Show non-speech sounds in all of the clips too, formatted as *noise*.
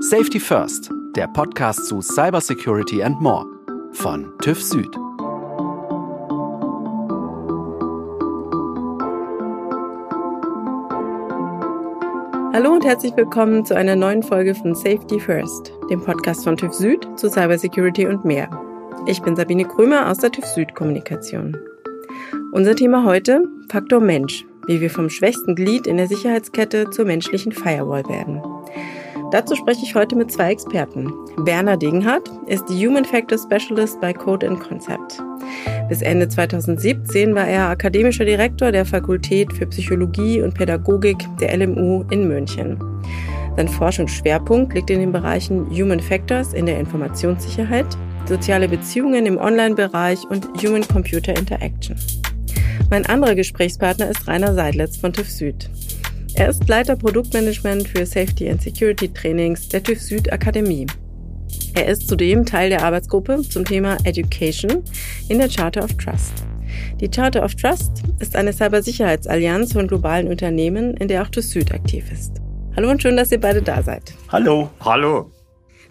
Safety First, der Podcast zu Cybersecurity and More von TÜV Süd. Hallo und herzlich willkommen zu einer neuen Folge von Safety First, dem Podcast von TÜV Süd zu Cybersecurity und mehr. Ich bin Sabine Krömer aus der TÜV Süd Kommunikation. Unser Thema heute Faktor Mensch, wie wir vom schwächsten Glied in der Sicherheitskette zur menschlichen Firewall werden. Dazu spreche ich heute mit zwei Experten. Werner Degenhardt ist Human Factor Specialist bei Code and Concept. Bis Ende 2017 war er akademischer Direktor der Fakultät für Psychologie und Pädagogik der LMU in München. Sein Forschungsschwerpunkt liegt in den Bereichen Human Factors in der Informationssicherheit, soziale Beziehungen im Online-Bereich und Human-Computer Interaction. Mein anderer Gesprächspartner ist Rainer Seidletz von TÜV Süd. Er ist Leiter Produktmanagement für Safety and Security Trainings der TÜV Süd Akademie. Er ist zudem Teil der Arbeitsgruppe zum Thema Education in der Charter of Trust. Die Charter of Trust ist eine Cybersicherheitsallianz von globalen Unternehmen, in der auch TÜV Süd aktiv ist. Hallo und schön, dass ihr beide da seid. Hallo. Hallo.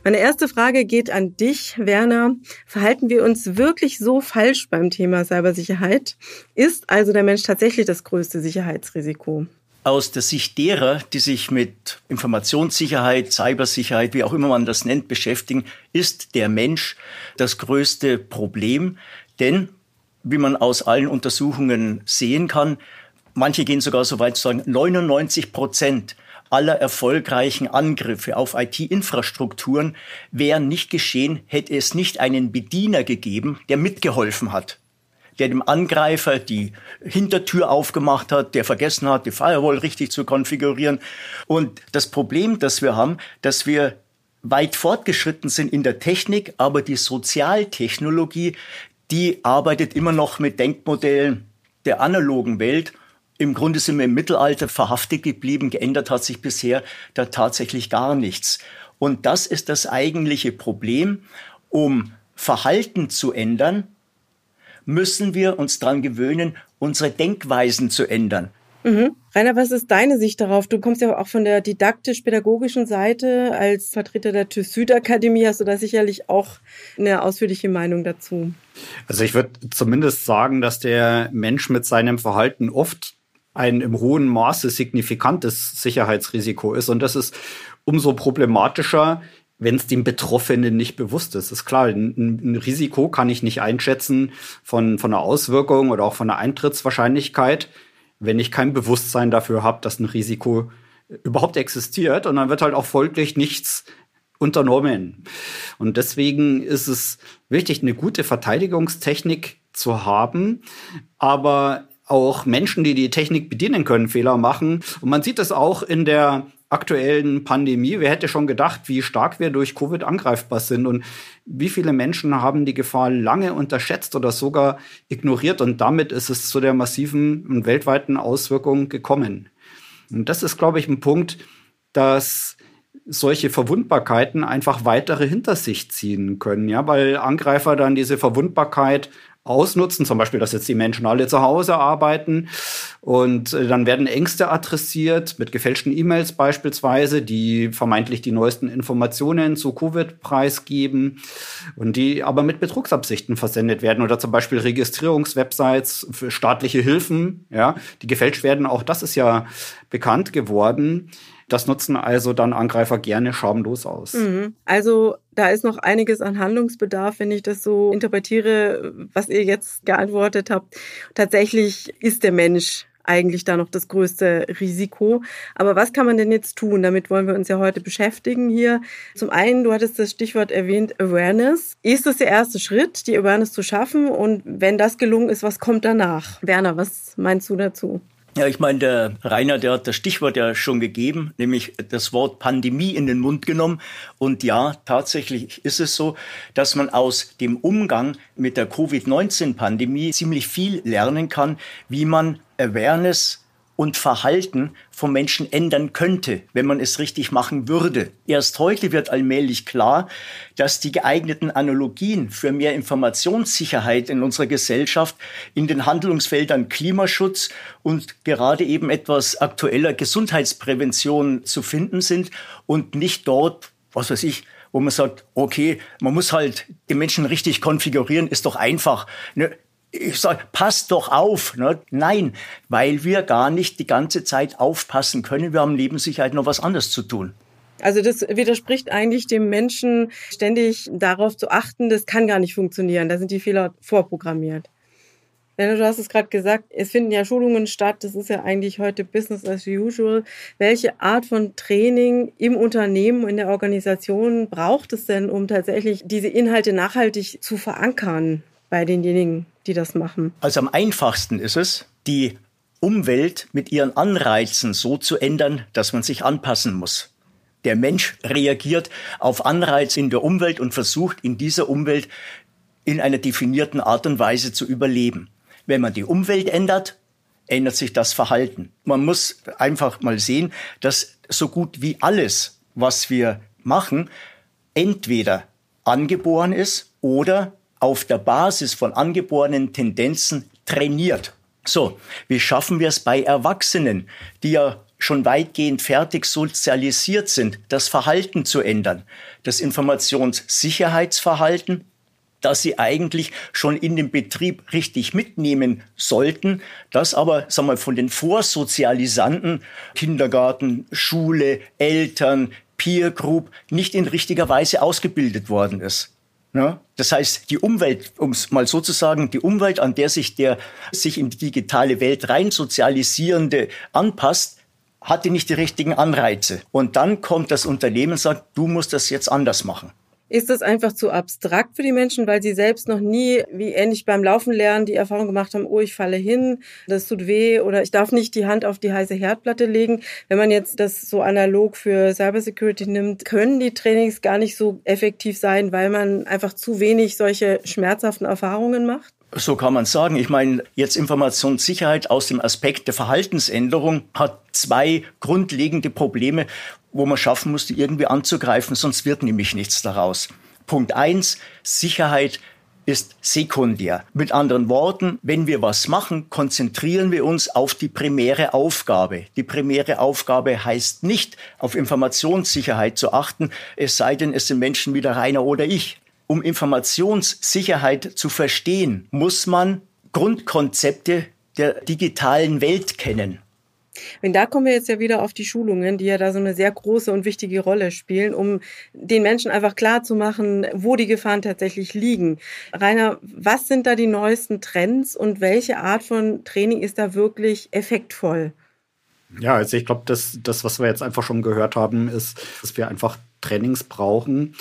Meine erste Frage geht an dich, Werner. Verhalten wir uns wirklich so falsch beim Thema Cybersicherheit? Ist also der Mensch tatsächlich das größte Sicherheitsrisiko? Aus der Sicht derer, die sich mit Informationssicherheit, Cybersicherheit, wie auch immer man das nennt, beschäftigen, ist der Mensch das größte Problem. Denn, wie man aus allen Untersuchungen sehen kann, manche gehen sogar so weit zu sagen, 99 Prozent aller erfolgreichen Angriffe auf IT-Infrastrukturen wären nicht geschehen, hätte es nicht einen Bediener gegeben, der mitgeholfen hat der dem Angreifer die Hintertür aufgemacht hat, der vergessen hat, die Firewall richtig zu konfigurieren. Und das Problem, das wir haben, dass wir weit fortgeschritten sind in der Technik, aber die Sozialtechnologie, die arbeitet immer noch mit Denkmodellen der analogen Welt im Grunde sind wir im Mittelalter verhaftet geblieben, geändert hat sich bisher da tatsächlich gar nichts. Und das ist das eigentliche Problem. Um Verhalten zu ändern, müssen wir uns daran gewöhnen, unsere Denkweisen zu ändern. Mhm. Rainer, was ist deine Sicht darauf? Du kommst ja auch von der didaktisch-pädagogischen Seite. Als Vertreter der TÜV Südakademie hast du da sicherlich auch eine ausführliche Meinung dazu. Also ich würde zumindest sagen, dass der Mensch mit seinem Verhalten oft ein im hohen Maße signifikantes Sicherheitsrisiko ist. Und das ist umso problematischer, wenn es dem Betroffenen nicht bewusst ist. Ist klar, ein, ein, Risiko kann ich nicht einschätzen von, von einer Auswirkung oder auch von einer Eintrittswahrscheinlichkeit, wenn ich kein Bewusstsein dafür habe, dass ein Risiko überhaupt existiert. Und dann wird halt auch folglich nichts unternommen. Und deswegen ist es wichtig, eine gute Verteidigungstechnik zu haben, aber auch Menschen, die die Technik bedienen können, Fehler machen. Und man sieht es auch in der aktuellen Pandemie. Wer hätte schon gedacht, wie stark wir durch Covid angreifbar sind und wie viele Menschen haben die Gefahr lange unterschätzt oder sogar ignoriert und damit ist es zu der massiven und weltweiten Auswirkung gekommen. Und das ist, glaube ich, ein Punkt, dass solche Verwundbarkeiten einfach weitere hinter sich ziehen können, ja, weil Angreifer dann diese Verwundbarkeit ausnutzen, zum Beispiel, dass jetzt die Menschen alle zu Hause arbeiten und äh, dann werden Ängste adressiert mit gefälschten E-Mails beispielsweise, die vermeintlich die neuesten Informationen zu Covid preisgeben und die aber mit Betrugsabsichten versendet werden oder zum Beispiel Registrierungswebsites für staatliche Hilfen, ja, die gefälscht werden. Auch das ist ja bekannt geworden. Das nutzen also dann Angreifer gerne schamlos aus. Mhm. Also da ist noch einiges an Handlungsbedarf, wenn ich das so interpretiere, was ihr jetzt geantwortet habt. Tatsächlich ist der Mensch eigentlich da noch das größte Risiko. Aber was kann man denn jetzt tun? Damit wollen wir uns ja heute beschäftigen hier. Zum einen, du hattest das Stichwort erwähnt, Awareness. Ist das der erste Schritt, die Awareness zu schaffen? Und wenn das gelungen ist, was kommt danach? Werner, was meinst du dazu? Ja, ich meine, der Rainer, der hat das Stichwort ja schon gegeben, nämlich das Wort Pandemie in den Mund genommen. Und ja, tatsächlich ist es so, dass man aus dem Umgang mit der Covid-19-Pandemie ziemlich viel lernen kann, wie man Awareness und Verhalten vom Menschen ändern könnte, wenn man es richtig machen würde. Erst heute wird allmählich klar, dass die geeigneten Analogien für mehr Informationssicherheit in unserer Gesellschaft in den Handlungsfeldern Klimaschutz und gerade eben etwas aktueller Gesundheitsprävention zu finden sind und nicht dort was weiß ich, wo man sagt, okay, man muss halt den Menschen richtig konfigurieren, ist doch einfach. Ne? Ich sage, passt doch auf. Ne? Nein, weil wir gar nicht die ganze Zeit aufpassen können. Wir haben neben Sicherheit noch was anderes zu tun. Also das widerspricht eigentlich dem Menschen, ständig darauf zu achten, das kann gar nicht funktionieren. Da sind die Fehler vorprogrammiert. Du hast es gerade gesagt, es finden ja Schulungen statt, das ist ja eigentlich heute Business as usual. Welche Art von Training im Unternehmen, in der Organisation braucht es denn, um tatsächlich diese Inhalte nachhaltig zu verankern bei denjenigen, die das machen? Also am einfachsten ist es, die Umwelt mit ihren Anreizen so zu ändern, dass man sich anpassen muss. Der Mensch reagiert auf Anreize in der Umwelt und versucht in dieser Umwelt in einer definierten Art und Weise zu überleben. Wenn man die Umwelt ändert, ändert sich das Verhalten. Man muss einfach mal sehen, dass so gut wie alles, was wir machen, entweder angeboren ist oder auf der Basis von angeborenen Tendenzen trainiert. So, wie schaffen wir es bei Erwachsenen, die ja schon weitgehend fertig sozialisiert sind, das Verhalten zu ändern, das Informationssicherheitsverhalten, das sie eigentlich schon in dem Betrieb richtig mitnehmen sollten, das aber sagen wir, von den Vorsozialisanten, Kindergarten, Schule, Eltern, Peer Group nicht in richtiger Weise ausgebildet worden ist. Ja? Das heißt, die Umwelt, um es mal so zu sagen, die Umwelt, an der sich der sich in die digitale Welt rein sozialisierende anpasst, hatte nicht die richtigen Anreize. Und dann kommt das Unternehmen und sagt, du musst das jetzt anders machen. Ist das einfach zu abstrakt für die Menschen, weil sie selbst noch nie, wie ähnlich beim Laufen lernen, die Erfahrung gemacht haben, oh, ich falle hin, das tut weh oder ich darf nicht die Hand auf die heiße Herdplatte legen. Wenn man jetzt das so analog für Cybersecurity nimmt, können die Trainings gar nicht so effektiv sein, weil man einfach zu wenig solche schmerzhaften Erfahrungen macht? So kann man sagen. Ich meine, jetzt Informationssicherheit aus dem Aspekt der Verhaltensänderung hat zwei grundlegende Probleme, wo man schaffen muss, die irgendwie anzugreifen, sonst wird nämlich nichts daraus. Punkt eins: Sicherheit ist sekundär. Mit anderen Worten, wenn wir was machen, konzentrieren wir uns auf die primäre Aufgabe. Die primäre Aufgabe heißt nicht, auf Informationssicherheit zu achten, es sei denn, es sind Menschen wie der Rainer oder ich um Informationssicherheit zu verstehen, muss man Grundkonzepte der digitalen Welt kennen. Und da kommen wir jetzt ja wieder auf die Schulungen, die ja da so eine sehr große und wichtige Rolle spielen, um den Menschen einfach klar zu machen, wo die Gefahren tatsächlich liegen. Rainer, was sind da die neuesten Trends und welche Art von Training ist da wirklich effektvoll? Ja, also ich glaube, das, das, was wir jetzt einfach schon gehört haben, ist, dass wir einfach Trainings brauchen,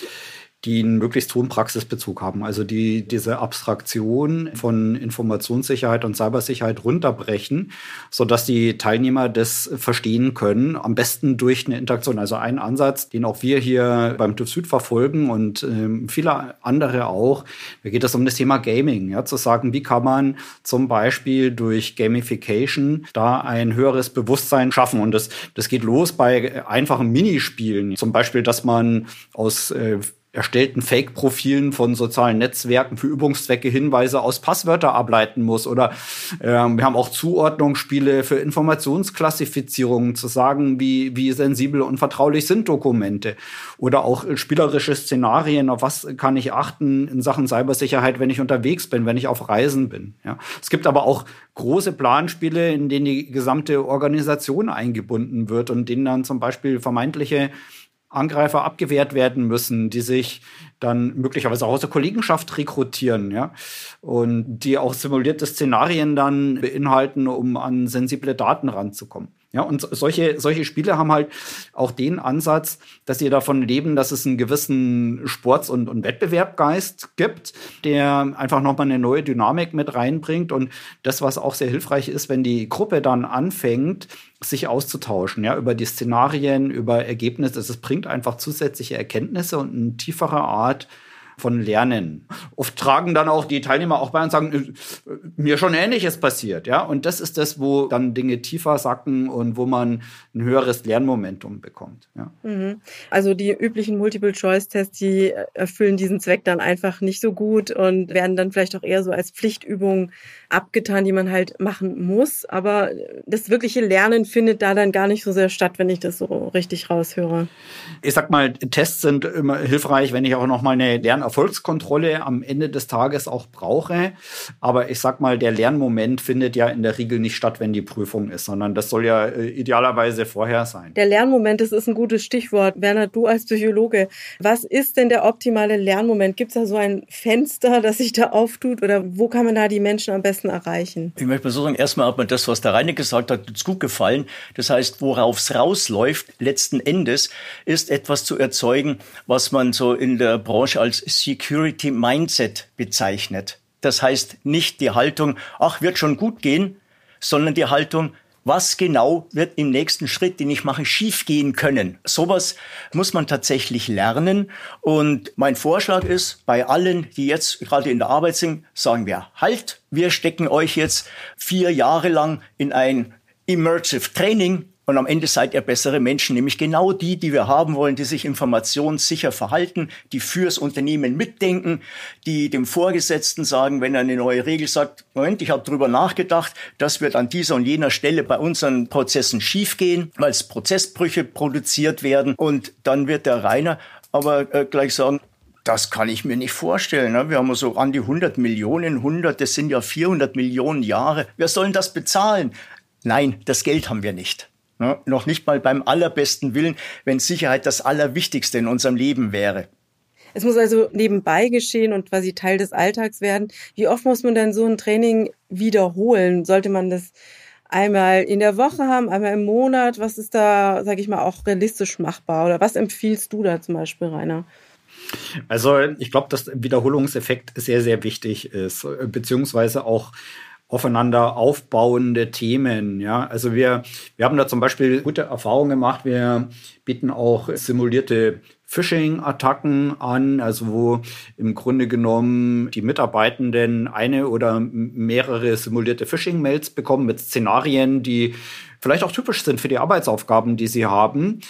die einen möglichst hohen Praxisbezug haben. Also die diese Abstraktion von Informationssicherheit und Cybersicherheit runterbrechen, sodass die Teilnehmer das verstehen können. Am besten durch eine Interaktion. Also ein Ansatz, den auch wir hier beim TÜV Süd verfolgen und ähm, viele andere auch. Da geht es um das Thema Gaming. Ja, zu sagen, wie kann man zum Beispiel durch Gamification da ein höheres Bewusstsein schaffen. Und das, das geht los bei einfachen Minispielen. Zum Beispiel, dass man aus äh, erstellten Fake-Profilen von sozialen Netzwerken für Übungszwecke Hinweise aus Passwörter ableiten muss. Oder äh, wir haben auch Zuordnungsspiele für Informationsklassifizierungen, zu sagen, wie, wie sensibel und vertraulich sind Dokumente. Oder auch spielerische Szenarien, auf was kann ich achten in Sachen Cybersicherheit, wenn ich unterwegs bin, wenn ich auf Reisen bin. Ja. Es gibt aber auch große Planspiele, in denen die gesamte Organisation eingebunden wird und denen dann zum Beispiel vermeintliche Angreifer abgewehrt werden müssen, die sich dann möglicherweise auch aus der Kollegenschaft rekrutieren, ja, und die auch simulierte Szenarien dann beinhalten, um an sensible Daten ranzukommen. Ja, und solche, solche Spiele haben halt auch den Ansatz, dass sie davon leben, dass es einen gewissen Sports- und, und Wettbewerbgeist gibt, der einfach nochmal eine neue Dynamik mit reinbringt. Und das, was auch sehr hilfreich ist, wenn die Gruppe dann anfängt, sich auszutauschen, ja, über die Szenarien, über Ergebnisse. Es bringt einfach zusätzliche Erkenntnisse und eine tiefere Art But. Von Lernen. Oft tragen dann auch die Teilnehmer auch bei und sagen, äh, mir schon Ähnliches passiert, ja. Und das ist das, wo dann Dinge tiefer sacken und wo man ein höheres Lernmomentum bekommt, ja. Mhm. Also die üblichen Multiple-Choice-Tests, die erfüllen diesen Zweck dann einfach nicht so gut und werden dann vielleicht auch eher so als Pflichtübung abgetan, die man halt machen muss. Aber das wirkliche Lernen findet da dann gar nicht so sehr statt, wenn ich das so richtig raushöre. Ich sag mal, Tests sind immer hilfreich, wenn ich auch noch mal eine Lernerfolgskontrolle am Ende des Tages auch brauche. Aber ich sag mal, der Lernmoment findet ja in der Regel nicht statt, wenn die Prüfung ist, sondern das soll ja äh, idealerweise vorher sein. Der Lernmoment, das ist ein gutes Stichwort. Werner, du als Psychologe, was ist denn der optimale Lernmoment? Gibt es da so ein Fenster, das sich da auftut oder wo kann man da die Menschen am besten erreichen? Ich möchte mal so sagen, erstmal hat mir das, was der Rainer gesagt hat, uns gut gefallen. Das heißt, worauf es rausläuft, letzten Endes, ist etwas zu erzeugen, was man so in der Branche als Security Mindset bezeichnet. Das heißt nicht die Haltung, ach, wird schon gut gehen, sondern die Haltung, was genau wird im nächsten Schritt, den ich mache, schiefgehen können. Sowas muss man tatsächlich lernen. Und mein Vorschlag ist, bei allen, die jetzt gerade in der Arbeit sind, sagen wir, halt, wir stecken euch jetzt vier Jahre lang in ein Immersive Training und am Ende seid ihr bessere Menschen, nämlich genau die, die wir haben wollen, die sich informationssicher verhalten, die fürs Unternehmen mitdenken, die dem Vorgesetzten sagen, wenn er eine neue Regel sagt, Moment, ich habe drüber nachgedacht, das wird an dieser und jener Stelle bei unseren Prozessen schiefgehen, weil es Prozessbrüche produziert werden. Und dann wird der Rainer aber äh, gleich sagen, das kann ich mir nicht vorstellen. Ne? Wir haben so an die 100 Millionen, 100, das sind ja 400 Millionen Jahre. Wer soll denn das bezahlen? Nein, das Geld haben wir nicht. Ne? Noch nicht mal beim allerbesten Willen, wenn Sicherheit das Allerwichtigste in unserem Leben wäre. Es muss also nebenbei geschehen und quasi Teil des Alltags werden. Wie oft muss man denn so ein Training wiederholen? Sollte man das einmal in der Woche haben, einmal im Monat? Was ist da, sage ich mal, auch realistisch machbar? Oder was empfiehlst du da zum Beispiel, Rainer? Also ich glaube, dass Wiederholungseffekt sehr, sehr wichtig ist, beziehungsweise auch aufeinander aufbauende Themen. Ja, also wir, wir haben da zum Beispiel gute Erfahrungen gemacht. Wir bieten auch simulierte Phishing-Attacken an, also wo im Grunde genommen die Mitarbeitenden eine oder mehrere simulierte Phishing-Mails bekommen mit Szenarien, die vielleicht auch typisch sind für die Arbeitsaufgaben, die sie haben.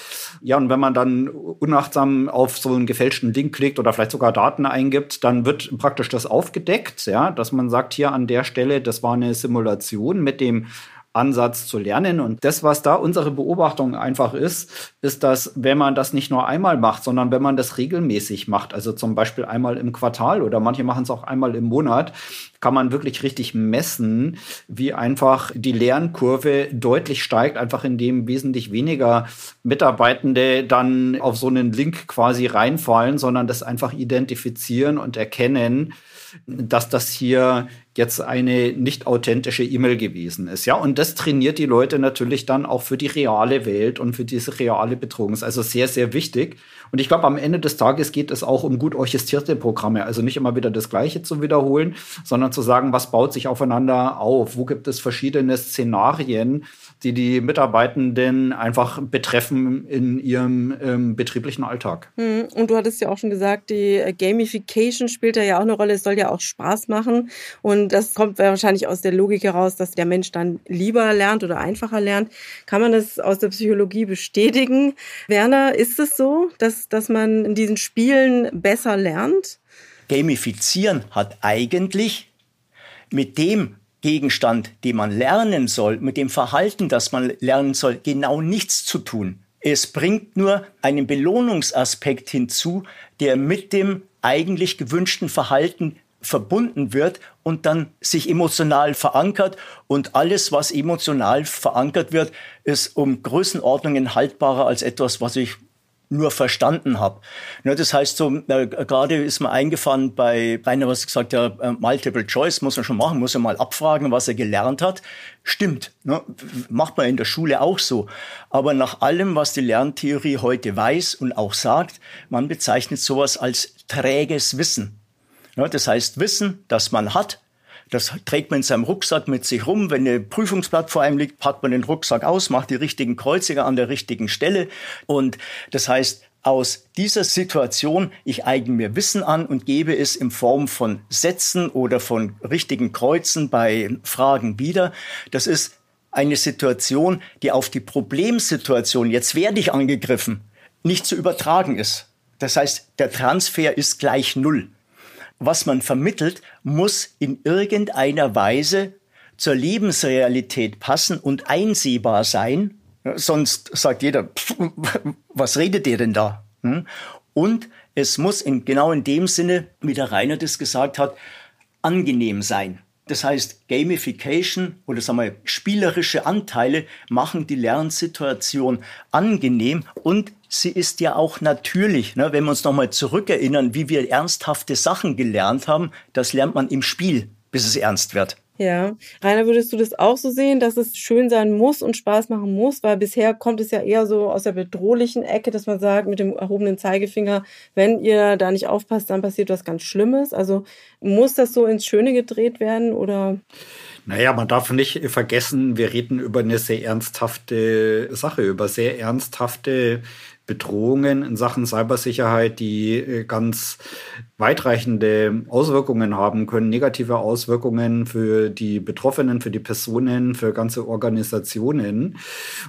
Ja, und wenn man dann unachtsam auf so einen gefälschten Link klickt oder vielleicht sogar Daten eingibt, dann wird praktisch das aufgedeckt, ja, dass man sagt, hier an der Stelle, das war eine Simulation mit dem Ansatz zu lernen. Und das, was da unsere Beobachtung einfach ist, ist, dass wenn man das nicht nur einmal macht, sondern wenn man das regelmäßig macht, also zum Beispiel einmal im Quartal oder manche machen es auch einmal im Monat, kann man wirklich richtig messen, wie einfach die Lernkurve deutlich steigt, einfach indem wesentlich weniger Mitarbeitende dann auf so einen Link quasi reinfallen, sondern das einfach identifizieren und erkennen, dass das hier jetzt eine nicht authentische E-Mail gewesen ist. Ja, und das trainiert die Leute natürlich dann auch für die reale Welt und für diese reale Bedrohung. Ist also sehr, sehr wichtig. Und ich glaube, am Ende des Tages geht es auch um gut orchestrierte Programme. Also nicht immer wieder das Gleiche zu wiederholen, sondern zu sagen, was baut sich aufeinander auf? Wo gibt es verschiedene Szenarien, die die Mitarbeitenden einfach betreffen in ihrem ähm, betrieblichen Alltag? Hm, und du hattest ja auch schon gesagt, die Gamification spielt da ja auch eine Rolle. Es soll ja auch Spaß machen. Und das kommt wahrscheinlich aus der Logik heraus, dass der Mensch dann lieber lernt oder einfacher lernt. Kann man das aus der Psychologie bestätigen? Werner, ist es so, dass, dass man in diesen Spielen besser lernt? Gamifizieren hat eigentlich mit dem Gegenstand, den man lernen soll, mit dem Verhalten, das man lernen soll, genau nichts zu tun. Es bringt nur einen Belohnungsaspekt hinzu, der mit dem eigentlich gewünschten Verhalten verbunden wird und dann sich emotional verankert. Und alles, was emotional verankert wird, ist um Größenordnungen haltbarer als etwas, was ich nur verstanden habe. Ja, das heißt, so äh, gerade ist mir eingefahren bei einer, was gesagt ja, äh, Multiple Choice muss man schon machen, muss man mal abfragen, was er gelernt hat. Stimmt, ne? macht man in der Schule auch so. Aber nach allem, was die Lerntheorie heute weiß und auch sagt, man bezeichnet sowas als träges Wissen. Ja, das heißt Wissen, das man hat, das trägt man in seinem Rucksack mit sich rum. Wenn eine Prüfungsblatt vor einem liegt, packt man den Rucksack aus, macht die richtigen Kreuziger an der richtigen Stelle. Und das heißt, aus dieser Situation, ich eigne mir Wissen an und gebe es in Form von Sätzen oder von richtigen Kreuzen bei Fragen wieder. Das ist eine Situation, die auf die Problemsituation, jetzt werde ich angegriffen, nicht zu übertragen ist. Das heißt, der Transfer ist gleich Null. Was man vermittelt, muss in irgendeiner Weise zur Lebensrealität passen und einsehbar sein. Sonst sagt jeder, pff, was redet ihr denn da? Hm? Und es muss in, genau in dem Sinne, wie der Rainer das gesagt hat, angenehm sein. Das heißt, Gamification oder sagen wir, spielerische Anteile machen die Lernsituation angenehm und sie ist ja auch natürlich. Ne? Wenn wir uns nochmal zurückerinnern, wie wir ernsthafte Sachen gelernt haben, das lernt man im Spiel, bis es ernst wird. Ja. Rainer, würdest du das auch so sehen, dass es schön sein muss und Spaß machen muss? Weil bisher kommt es ja eher so aus der bedrohlichen Ecke, dass man sagt, mit dem erhobenen Zeigefinger, wenn ihr da nicht aufpasst, dann passiert was ganz Schlimmes. Also muss das so ins Schöne gedreht werden oder? Naja, man darf nicht vergessen, wir reden über eine sehr ernsthafte Sache, über sehr ernsthafte Bedrohungen in Sachen Cybersicherheit, die äh, ganz weitreichende Auswirkungen haben können, negative Auswirkungen für die Betroffenen, für die Personen, für ganze Organisationen.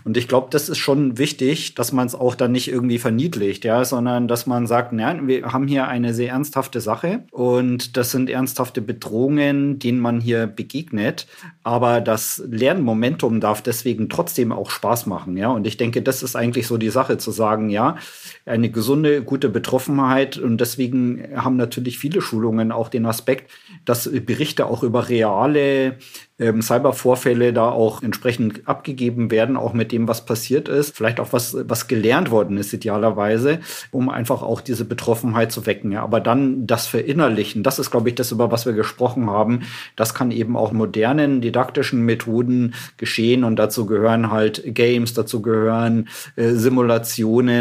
Und ich glaube, das ist schon wichtig, dass man es auch dann nicht irgendwie verniedlicht, ja, sondern dass man sagt, na, wir haben hier eine sehr ernsthafte Sache und das sind ernsthafte Bedrohungen, denen man hier begegnet. Aber das Lernmomentum darf deswegen trotzdem auch Spaß machen, ja. Und ich denke, das ist eigentlich so die Sache zu sagen, ja, eine gesunde, gute Betroffenheit und deswegen haben natürlich viele Schulungen auch den Aspekt, dass Berichte auch über reale ähm, Cybervorfälle da auch entsprechend abgegeben werden, auch mit dem, was passiert ist, vielleicht auch was, was gelernt worden ist, idealerweise, um einfach auch diese Betroffenheit zu wecken. Ja. Aber dann das Verinnerlichen, das ist, glaube ich, das, über was wir gesprochen haben, das kann eben auch modernen didaktischen Methoden geschehen und dazu gehören halt Games, dazu gehören äh, Simulationen,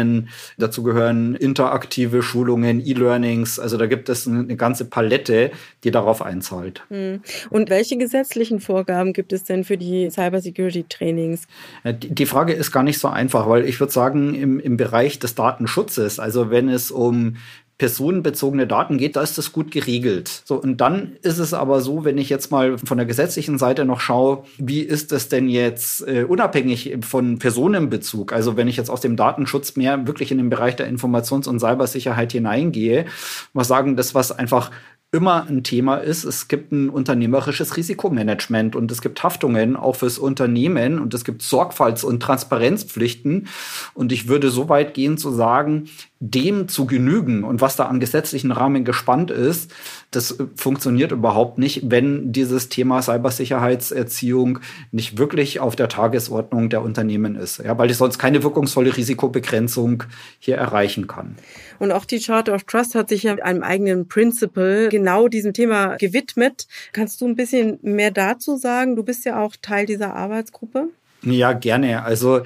dazu gehören interaktive Schulungen, E-Learnings, also da gibt es eine ganze Palette, die darauf einzahlt. Hm. Und welche gesetzlichen Vorgaben gibt es denn für die Cybersecurity-Trainings? Die Frage ist gar nicht so einfach, weil ich würde sagen, im, im Bereich des Datenschutzes, also wenn es um personenbezogene Daten geht, da ist das gut geregelt. So, und dann ist es aber so, wenn ich jetzt mal von der gesetzlichen Seite noch schaue, wie ist das denn jetzt äh, unabhängig von Personenbezug? Also wenn ich jetzt aus dem Datenschutz mehr wirklich in den Bereich der Informations- und Cybersicherheit hineingehe, muss sagen, das, was einfach immer ein Thema ist. Es gibt ein unternehmerisches Risikomanagement und es gibt Haftungen auch fürs Unternehmen und es gibt Sorgfalts- und Transparenzpflichten. Und ich würde so weit gehen zu sagen, dem zu genügen und was da an gesetzlichen Rahmen gespannt ist, das funktioniert überhaupt nicht, wenn dieses Thema Cybersicherheitserziehung nicht wirklich auf der Tagesordnung der Unternehmen ist. Ja, weil ich sonst keine wirkungsvolle Risikobegrenzung hier erreichen kann. Und auch die Charter of Trust hat sich ja einem eigenen Principle genau diesem Thema gewidmet. Kannst du ein bisschen mehr dazu sagen? Du bist ja auch Teil dieser Arbeitsgruppe. Ja, gerne. Also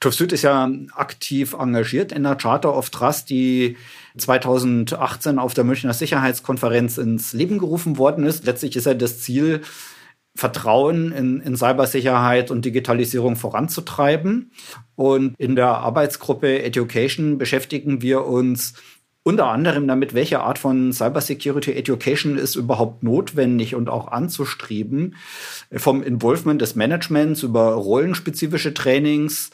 TÜV Süd ist ja aktiv engagiert in der Charter of Trust, die 2018 auf der Münchner Sicherheitskonferenz ins Leben gerufen worden ist. Letztlich ist ja das Ziel, Vertrauen in, in Cybersicherheit und Digitalisierung voranzutreiben. Und in der Arbeitsgruppe Education beschäftigen wir uns unter anderem damit, welche Art von Cybersecurity Education ist überhaupt notwendig und auch anzustreben. Vom Involvement des Managements über rollenspezifische Trainings,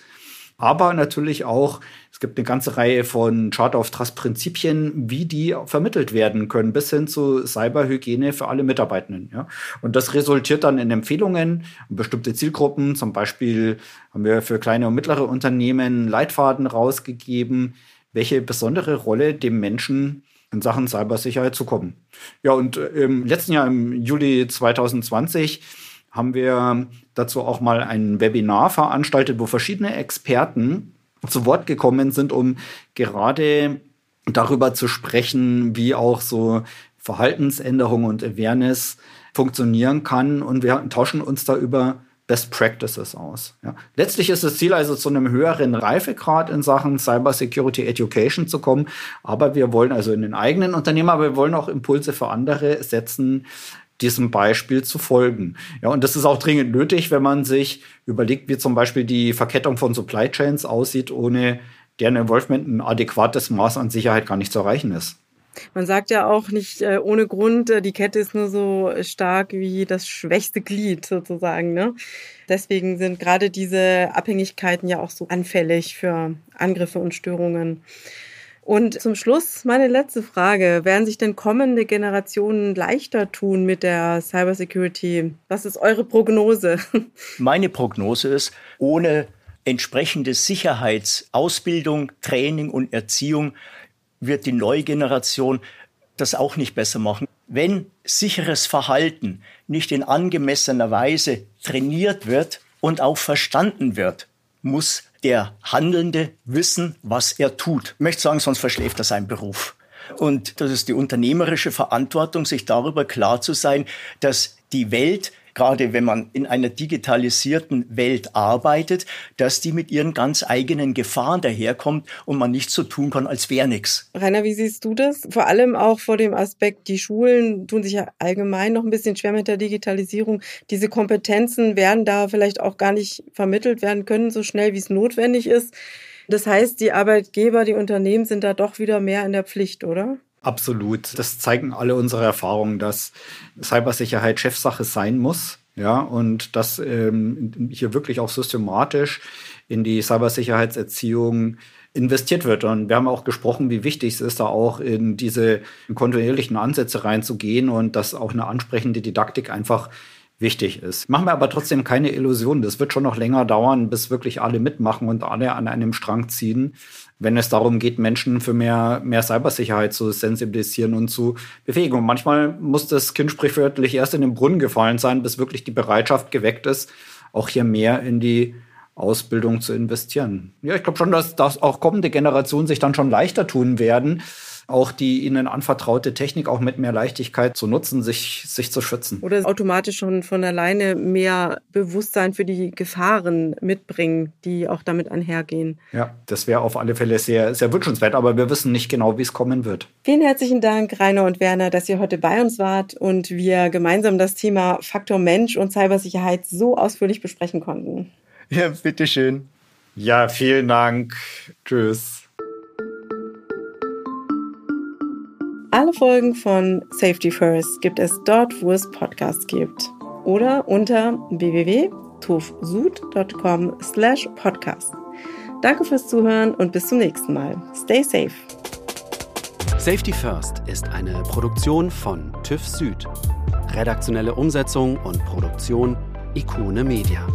aber natürlich auch, es gibt eine ganze Reihe von Charter of Trust Prinzipien, wie die vermittelt werden können, bis hin zu Cyberhygiene für alle Mitarbeitenden. Ja. Und das resultiert dann in Empfehlungen und bestimmte Zielgruppen. Zum Beispiel haben wir für kleine und mittlere Unternehmen Leitfaden rausgegeben, welche besondere Rolle dem Menschen in Sachen Cybersicherheit zukommen. Ja, und äh, im letzten Jahr, im Juli 2020, haben wir dazu auch mal ein Webinar veranstaltet, wo verschiedene Experten zu Wort gekommen sind, um gerade darüber zu sprechen, wie auch so Verhaltensänderung und Awareness funktionieren kann. Und wir tauschen uns da über Best Practices aus. Ja. Letztlich ist das Ziel also zu einem höheren Reifegrad in Sachen Cyber Security Education zu kommen. Aber wir wollen also in den eigenen Unternehmen, aber wir wollen auch Impulse für andere setzen, diesem Beispiel zu folgen. Ja, und das ist auch dringend nötig, wenn man sich überlegt, wie zum Beispiel die Verkettung von Supply Chains aussieht, ohne deren Involvement ein adäquates Maß an Sicherheit gar nicht zu erreichen ist. Man sagt ja auch nicht äh, ohne Grund, äh, die Kette ist nur so stark wie das schwächste Glied sozusagen. Ne? Deswegen sind gerade diese Abhängigkeiten ja auch so anfällig für Angriffe und Störungen. Und zum Schluss meine letzte Frage. Werden sich denn kommende Generationen leichter tun mit der Cybersecurity? Was ist eure Prognose? *laughs* Meine Prognose ist, ohne entsprechende Sicherheitsausbildung, Training und Erziehung wird die neue Generation das auch nicht besser machen. Wenn sicheres Verhalten nicht in angemessener Weise trainiert wird und auch verstanden wird, muss der Handelnde wissen, was er tut. Ich möchte sagen, sonst verschläft er seinen Beruf. Und das ist die unternehmerische Verantwortung, sich darüber klar zu sein, dass die Welt gerade wenn man in einer digitalisierten Welt arbeitet, dass die mit ihren ganz eigenen Gefahren daherkommt und man nicht so tun kann, als wäre nichts. Rainer, wie siehst du das? Vor allem auch vor dem Aspekt, die Schulen tun sich ja allgemein noch ein bisschen schwer mit der Digitalisierung. Diese Kompetenzen werden da vielleicht auch gar nicht vermittelt werden können, so schnell wie es notwendig ist. Das heißt, die Arbeitgeber, die Unternehmen sind da doch wieder mehr in der Pflicht, oder? Absolut. Das zeigen alle unsere Erfahrungen, dass Cybersicherheit Chefsache sein muss. Ja, und dass ähm, hier wirklich auch systematisch in die Cybersicherheitserziehung investiert wird. Und wir haben auch gesprochen, wie wichtig es ist, da auch in diese kontinuierlichen Ansätze reinzugehen und dass auch eine ansprechende Didaktik einfach wichtig ist. Machen wir aber trotzdem keine Illusionen. Das wird schon noch länger dauern, bis wirklich alle mitmachen und alle an einem Strang ziehen, wenn es darum geht, Menschen für mehr, mehr Cybersicherheit zu sensibilisieren und zu befähigen. Und manchmal muss das Kind sprichwörtlich erst in den Brunnen gefallen sein, bis wirklich die Bereitschaft geweckt ist, auch hier mehr in die Ausbildung zu investieren. Ja, ich glaube schon, dass, dass auch kommende Generationen sich dann schon leichter tun werden, auch die ihnen anvertraute Technik auch mit mehr Leichtigkeit zu nutzen, sich, sich zu schützen. Oder automatisch schon von alleine mehr Bewusstsein für die Gefahren mitbringen, die auch damit einhergehen. Ja, das wäre auf alle Fälle sehr, sehr wünschenswert, aber wir wissen nicht genau, wie es kommen wird. Vielen herzlichen Dank, Rainer und Werner, dass ihr heute bei uns wart und wir gemeinsam das Thema Faktor Mensch und Cybersicherheit so ausführlich besprechen konnten. Ja, bitteschön. Ja, vielen Dank. Tschüss. Alle Folgen von Safety First gibt es dort, wo es Podcasts gibt. Oder unter www.tufsud.com slash podcast. Danke fürs Zuhören und bis zum nächsten Mal. Stay safe. Safety First ist eine Produktion von TÜV Süd. Redaktionelle Umsetzung und Produktion Ikone Media.